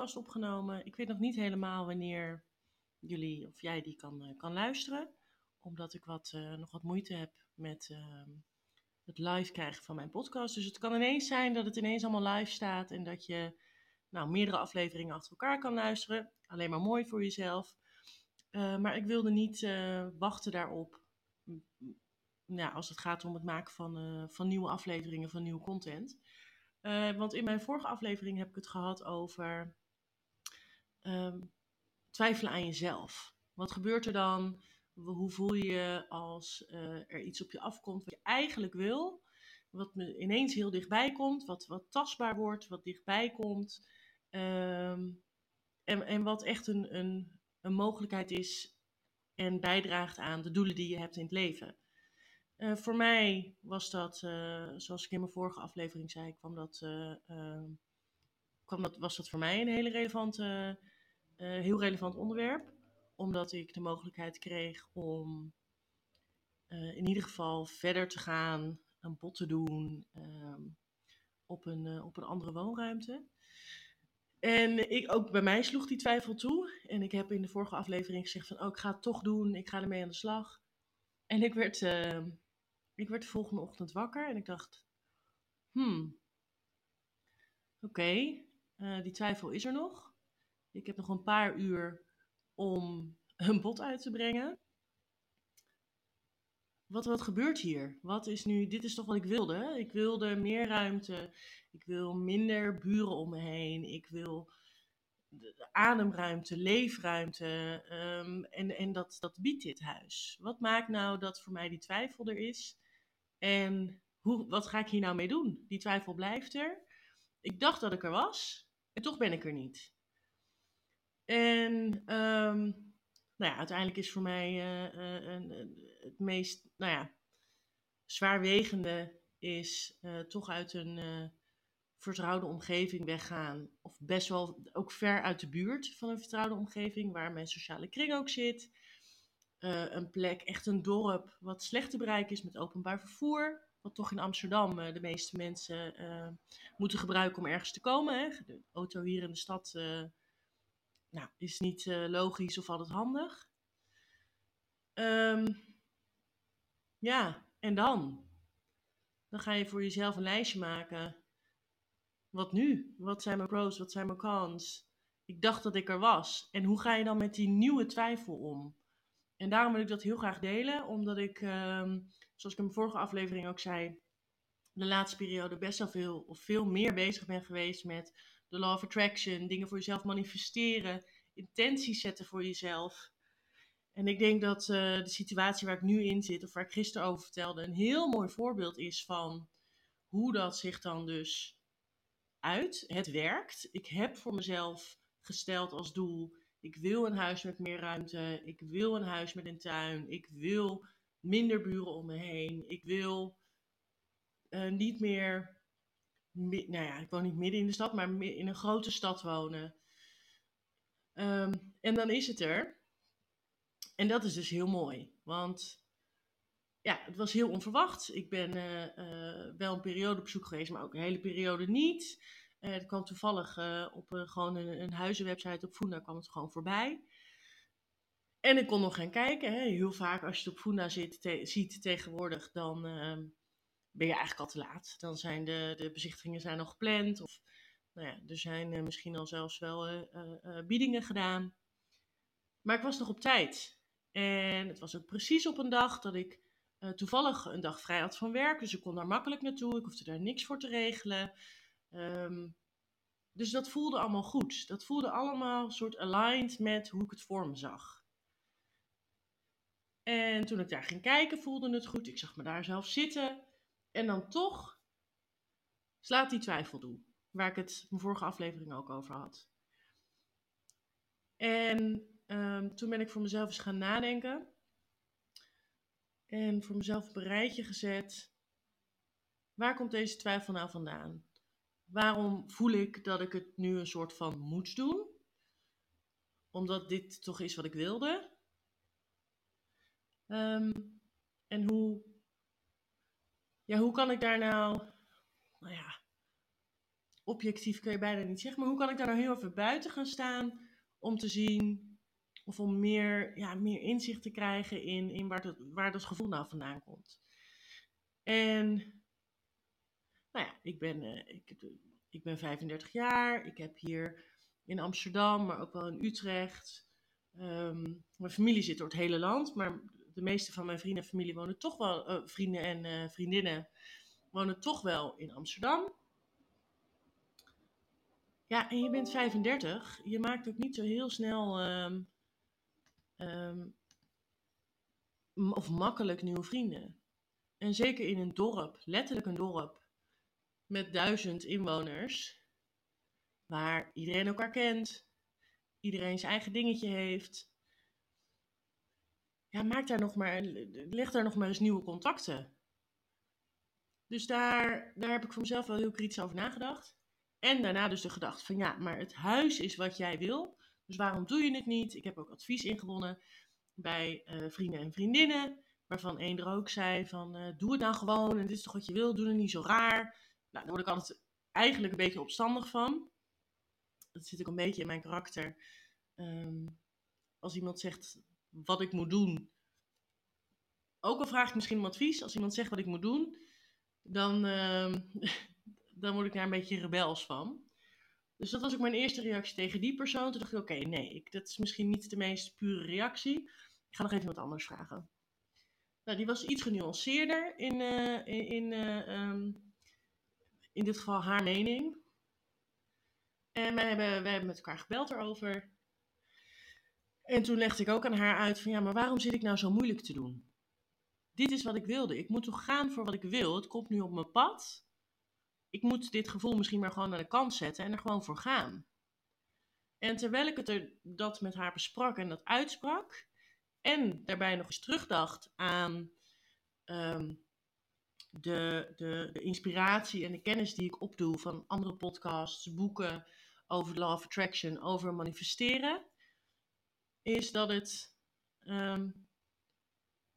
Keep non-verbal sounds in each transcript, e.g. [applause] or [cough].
opgenomen. Ik weet nog niet helemaal wanneer jullie of jij die kan, eh, kan luisteren. Omdat ik wat, eh, nog wat moeite heb met ehm, het live krijgen van mijn podcast. Dus het kan ineens zijn dat het ineens allemaal live staat en dat je nou, meerdere afleveringen achter elkaar kan luisteren. Alleen maar mooi voor jezelf. Eh, maar ik wilde niet wachten daarop ja, als het gaat om het maken van, van nieuwe afleveringen, van nieuwe content. Want in mijn vorige aflevering heb ik het gehad over um, twijfelen aan jezelf. Wat gebeurt er dan? Hoe voel je je als uh, er iets op je afkomt wat je eigenlijk wil? Wat ineens heel dichtbij komt, wat, wat tastbaar wordt, wat dichtbij komt. Um, en, en wat echt een, een, een mogelijkheid is en bijdraagt aan de doelen die je hebt in het leven. Uh, voor mij was dat, uh, zoals ik in mijn vorige aflevering zei, kwam dat, uh, kwam dat, was dat voor mij een hele relevante, heel relevant onderwerp. Omdat ik de mogelijkheid kreeg om in ieder geval verder te gaan, een bod te doen ehm, op, een, op een andere woonruimte. En ik, ook bij mij sloeg die twijfel toe. En ik heb in de vorige aflevering gezegd van, oh, ik ga het toch doen, ik ga ermee aan de slag. En ik werd ehm, ik werd de volgende ochtend wakker en ik dacht, hmm, oké, die twijfel is er nog. Ik heb nog een paar uur om een bod uit te brengen. Wat, wat gebeurt hier? Wat is nu, dit is toch wat ik wilde? Ik wilde meer ruimte. Ik wil minder buren om me heen. Ik wil de ademruimte, leefruimte. Um, en en dat, dat biedt dit huis. Wat maakt nou dat voor mij die twijfel er is? En hoe, wat ga ik hier nou mee doen? Die twijfel blijft er. Ik dacht dat ik er was, en toch ben ik er niet. En um, nou ja, uiteindelijk is voor mij uh, uh, het meest, nou ja, zwaarwegende is uh, toch uit een vertrouwde omgeving weggaan. Of best wel ook ver uit de buurt van een vertrouwde omgeving, waar mijn sociale kring ook zit. Een plek, echt een dorp, wat slecht te bereiken is met openbaar vervoer. Wat toch in Amsterdam de meeste mensen moeten gebruiken om ergens te komen. Hè. De auto hier in de stad nou, is niet logisch of altijd handig. Um, ja, en dan? Dan ga je voor jezelf een lijstje maken. Wat nu? Wat zijn mijn pros? Wat zijn mijn cons? Ik dacht dat ik er was. En hoe ga je dan met die nieuwe twijfel om? En daarom wil ik dat heel graag delen, omdat ik, um, zoals ik in mijn vorige aflevering ook zei, de laatste periode best wel veel of veel meer bezig ben geweest met de law of attraction, dingen voor jezelf manifesteren, intenties zetten voor jezelf. En ik denk dat uh, de situatie waar ik nu in zit, of waar ik gisteren over vertelde, een heel mooi voorbeeld is van hoe dat zich dan dus uit. Het werkt. Ik heb voor mezelf gesteld als doel ik wil een huis met meer ruimte. Ik wil een huis met een tuin. Ik wil minder buren om me heen. Ik wil uh, niet meer. Nou ja, ik woon niet midden in de stad, maar in een grote stad wonen. Um, en dan is het er. En dat is dus heel mooi. Want ja, het was heel onverwacht. Ik ben uh, uh, wel een periode op zoek geweest, maar ook een hele periode niet. Uh, het kwam toevallig op gewoon een, huizenwebsite op Funda kwam het gewoon voorbij. En ik kon nog gaan kijken. Hè. Heel vaak als je het op Funda zit, ziet tegenwoordig, dan ehm, ben je eigenlijk al te laat. Dan zijn de, de bezichtigingen zijn al gepland. Of nou ja, er zijn misschien al zelfs wel biedingen gedaan. Maar ik was nog op tijd. En het was ook precies op een dag dat ik toevallig een dag vrij had van werk. Dus ik kon daar makkelijk naartoe. Ik hoefde daar niks voor te regelen. Um, dus dat voelde allemaal goed. Dat voelde allemaal soort aligned met hoe ik het voor me zag. En toen ik daar ging kijken, voelde het goed. Ik zag me daar zelf zitten. En dan toch slaat die twijfel toe. Waar ik het mijn vorige aflevering ook over had. En um, toen ben ik voor mezelf eens gaan nadenken. En voor mezelf een rijtje gezet. Waar komt deze twijfel nou vandaan? Waarom voel ik dat ik het nu een soort van moet doen? Omdat dit toch is wat ik wilde. Um, en hoe, ja, hoe kan ik daar nou, nou ja, objectief kun je bijna niet zeggen. Maar hoe kan ik daar nou heel even buiten gaan staan om te zien of om meer, ja, meer inzicht te krijgen in, in waar, dat, waar dat gevoel nou vandaan komt. En nou ja, ik ben, uh, ik, ik ben 35 jaar. Ik heb hier in Amsterdam, maar ook wel in Utrecht. Um, mijn familie zit door het hele land, maar de meeste van mijn vrienden en familie wonen toch wel, uh, vrienden en uh, vriendinnen wonen toch wel in Amsterdam. Ja, en je bent 35. Je maakt ook niet zo heel snel um, um, of makkelijk nieuwe vrienden. En zeker in een dorp, letterlijk een dorp, met duizend inwoners, waar iedereen elkaar kent, iedereen zijn eigen dingetje heeft. Ja, maak daar nog maar, leg daar nog maar eens nieuwe contacten. Dus daar, daar heb ik voor mezelf wel heel kritisch over nagedacht. En daarna dus de gedachte van ja, maar het huis is wat jij wil. Dus waarom doe je het niet? Ik heb ook advies ingewonnen bij uh, vrienden en vriendinnen. Waarvan één er ook zei van uh, doe het nou gewoon. En dit is toch wat je wil. Doe het niet zo raar. Nou, daar word ik altijd eigenlijk een beetje opstandig van. Dat zit ook een beetje in mijn karakter. Um, als iemand zegt wat ik moet doen. Ook al vraag ik misschien om advies. Als iemand zegt wat ik moet doen. Dan, uh, [laughs] dan word ik daar een beetje rebels van. Dus dat was ook mijn eerste reactie tegen die persoon. Toen dacht ik, oké, nee, ik, dat is misschien niet de meest pure reactie. Ik ga nog even wat anders vragen. Nou, die was iets genuanceerder in, uh, in, in, uh, um, in dit geval haar mening. En wij hebben, wij hebben met elkaar gebeld erover. En toen legde ik ook aan haar uit van ja, maar waarom zit ik nou zo moeilijk te doen? Dit is wat ik wilde. Ik moet toch gaan voor wat ik wil. Het komt nu op mijn pad ik moet dit gevoel misschien maar gewoon aan de kant zetten en er gewoon voor gaan. En terwijl ik het er, dat met haar besprak en dat uitsprak, en daarbij nog eens terugdacht aan um, de, de, de, inspiratie en de kennis die ik opdoe van andere podcasts, boeken over Law of Attraction, over manifesteren, is dat het um,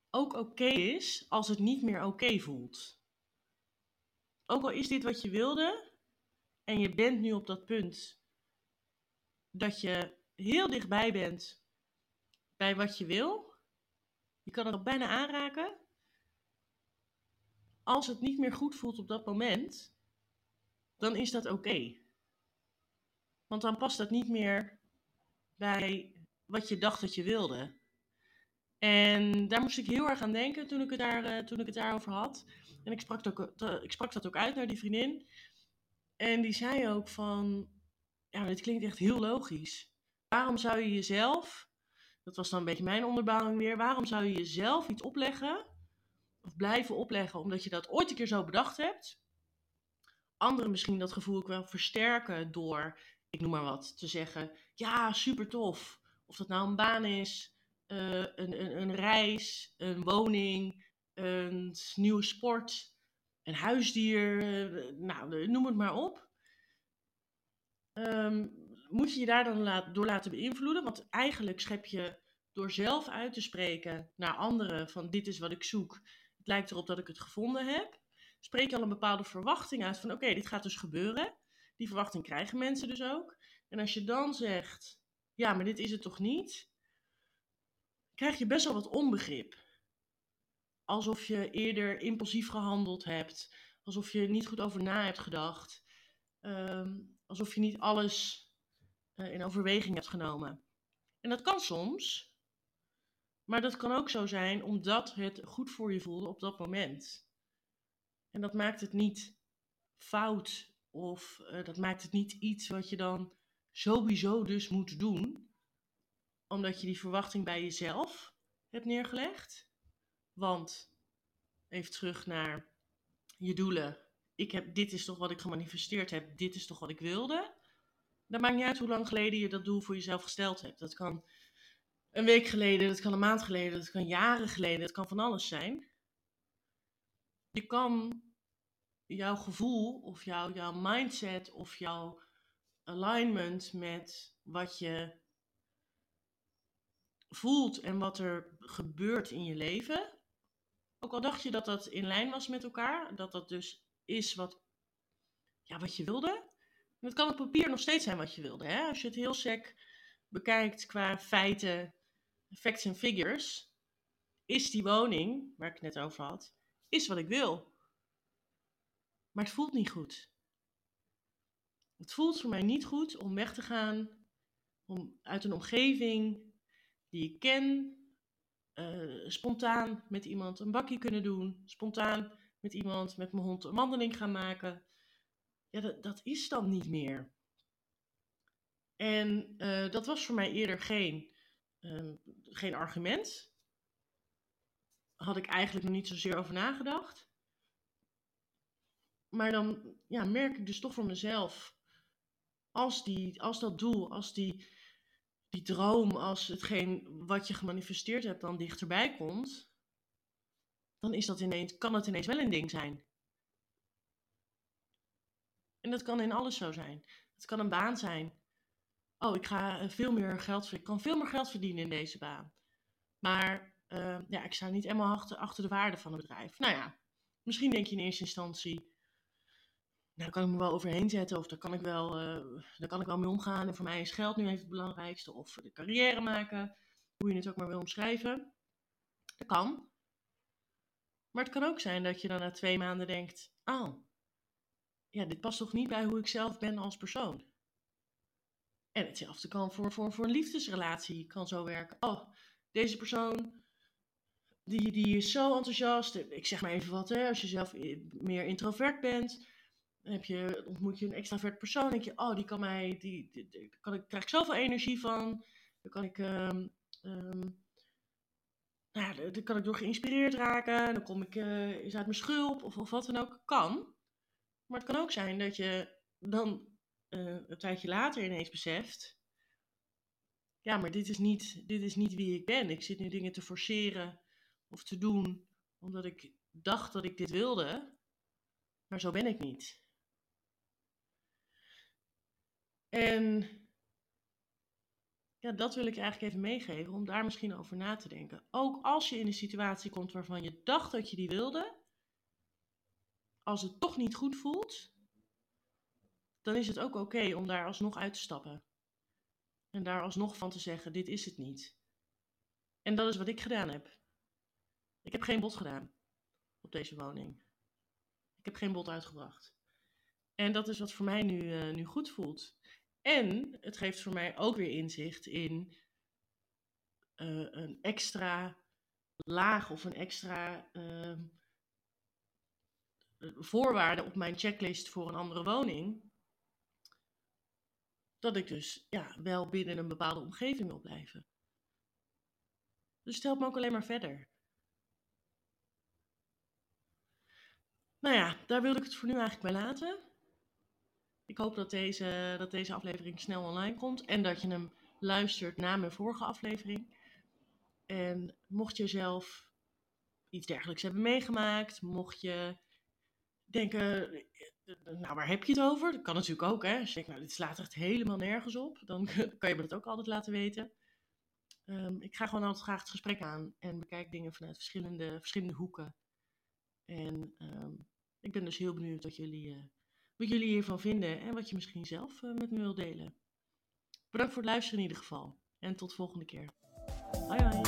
ook oké is als het niet meer oké voelt ook al is dit wat je wilde en je bent nu op dat punt dat je heel dichtbij bent bij wat je wil, je kan er bijna aanraken. Als het niet meer goed voelt op dat moment, dan is dat oké. Want dan past dat niet meer bij wat je dacht dat je wilde. En daar moest ik heel erg aan denken toen ik het, daar, uh, toen ik het daarover had. En ik sprak, ook, ik sprak dat ook uit naar die vriendin. En die zei ook van, ja, dit klinkt echt heel logisch. Waarom zou je jezelf, dat was dan een beetje mijn onderbouwing weer, waarom zou je jezelf iets opleggen, of blijven opleggen, omdat je dat ooit een keer zo bedacht hebt? Anderen misschien dat gevoel ook wel versterken door, ik noem maar wat, te zeggen, ja, super tof. Of dat nou een baan is, uh, een, een, een reis, een woning, een nieuwe sport, een huisdier, eh, nou, noem het maar op. Um, moet je je daar dan door laten beïnvloeden? Want eigenlijk schep je door zelf uit te spreken naar anderen van dit is wat ik zoek. Het lijkt erop dat ik het gevonden heb. Spreek je al een bepaalde verwachting uit van oké, dit gaat dus gebeuren. Die verwachting krijgen mensen dus ook. En als je dan zegt, ja, maar dit is het toch niet? Krijg je best wel wat onbegrip alsof je eerder impulsief gehandeld hebt, alsof je niet goed over na hebt gedacht, um, alsof je niet alles uh, in overweging hebt genomen. En dat kan soms, maar dat kan ook zo zijn omdat het goed voor je voelde op dat moment. En dat maakt het niet fout of uh, dat maakt het niet iets wat je dan sowieso dus moet doen, omdat je die verwachting bij jezelf hebt neergelegd. Want even terug naar je doelen. Ik heb, dit is toch wat ik gemanifesteerd heb. Dit is toch wat ik wilde. Dan maakt niet uit hoe lang geleden je dat doel voor jezelf gesteld hebt. Dat kan een week geleden, dat kan een maand geleden, dat kan jaren geleden, dat kan van alles zijn. Je kan jouw gevoel of jouw, jouw mindset of jouw alignment met wat je voelt en wat er gebeurt in je leven, ook al dacht je dat dat in lijn was met elkaar, dat dat dus is wat, ja, wat je wilde, En het kan op papier nog steeds zijn wat je wilde. Hè? Als je het heel sec bekijkt qua feiten, facts en figures, is die woning, waar ik het net over had, is wat ik wil. Maar het voelt niet goed. Het voelt voor mij niet goed om weg te gaan om uit een omgeving die ik ken, uh, spontaan met iemand een bakje kunnen doen, spontaan met iemand met mijn hond een wandeling gaan maken. Ja, dat, dat is dan niet meer. En uh, dat was voor mij eerder geen, uh, geen argument. Had ik eigenlijk nog niet zozeer over nagedacht. Maar dan ja, merk ik dus toch voor mezelf, als, die, als dat doel, als die, die droom, als hetgeen wat je gemanifesteerd hebt dan dichterbij komt, dan is dat ineens, kan het ineens wel een ding zijn. En dat kan in alles zo zijn. Het kan een baan zijn. Oh, ik ga eh, veel meer geld. Ik kan veel meer geld verdienen in deze baan. Maar uh, ja, ik sta niet helemaal achter, achter de waarde van het bedrijf. Nou ja, misschien denk je in eerste instantie. Daar kan ik me wel overheen zetten. Of daar kan ik wel, uh, daar kan ik wel mee omgaan. En voor mij is geld nu even het belangrijkste. Of de carrière maken. Hoe je het ook maar wil omschrijven. Dat kan. Maar het kan ook zijn dat je dan na twee maanden denkt: Oh, ja, dit past toch niet bij hoe ik zelf ben als persoon. En hetzelfde kan voor, voor, voor een liefdesrelatie kan zo werken. Oh, deze persoon, die, die is zo enthousiast. Ik zeg maar even wat, hè, als je zelf meer introvert bent, heb je, ontmoet je een extravert persoon. denk je, oh, die kan mij, die, kan ik, krijg ik zoveel energie van. Dan kan ik, um, nou ja, dan kan ik door geïnspireerd raken. Dan kom ik uh, uit mijn schulp of, of wat dan ook. Kan. Maar het kan ook zijn dat je dan uh, een tijdje later ineens beseft. Ja, maar dit is, niet, dit is niet wie ik ben. Ik zit nu dingen te forceren of te doen omdat ik dacht dat ik dit wilde. Maar zo ben ik niet. En ja, dat wil ik eigenlijk even meegeven om daar misschien over na te denken. Ook als je in een situatie komt waarvan je dacht dat je die wilde, als het toch niet goed voelt, dan is het ook oké om daar alsnog uit te stappen. En daar alsnog van te zeggen: dit is het niet. En dat is wat ik gedaan heb. Ik heb geen bod gedaan op deze woning. Ik heb geen bod uitgebracht. En dat is wat voor mij nu, uh, nu goed voelt. En het geeft voor mij ook weer inzicht in uh, een extra laag of een extra uh, voorwaarde op mijn checklist voor een andere woning dat ik dus ja, wel binnen een bepaalde omgeving wil blijven. Dus het helpt me ook alleen maar verder. Nou ja, daar wilde ik het voor nu eigenlijk bij laten. Ik hoop dat deze, dat deze aflevering snel online komt en dat je hem luistert na mijn vorige aflevering. En mocht je zelf iets dergelijks hebben meegemaakt, mocht je denken, nou, waar heb je het over? Dat kan natuurlijk ook, hè. Als je denkt, nou, dit slaat echt helemaal nergens op, dan [laughs] kan je me dat ook altijd laten weten. Um, ik ga gewoon altijd graag het gesprek aan en bekijk dingen vanuit verschillende, verschillende hoeken. En um, ik ben dus heel benieuwd wat jullie, uh, wat jullie hiervan vinden en wat je misschien zelf uh, met me wilt delen. Bedankt voor het luisteren in ieder geval. En tot de volgende keer. Hoi hoi.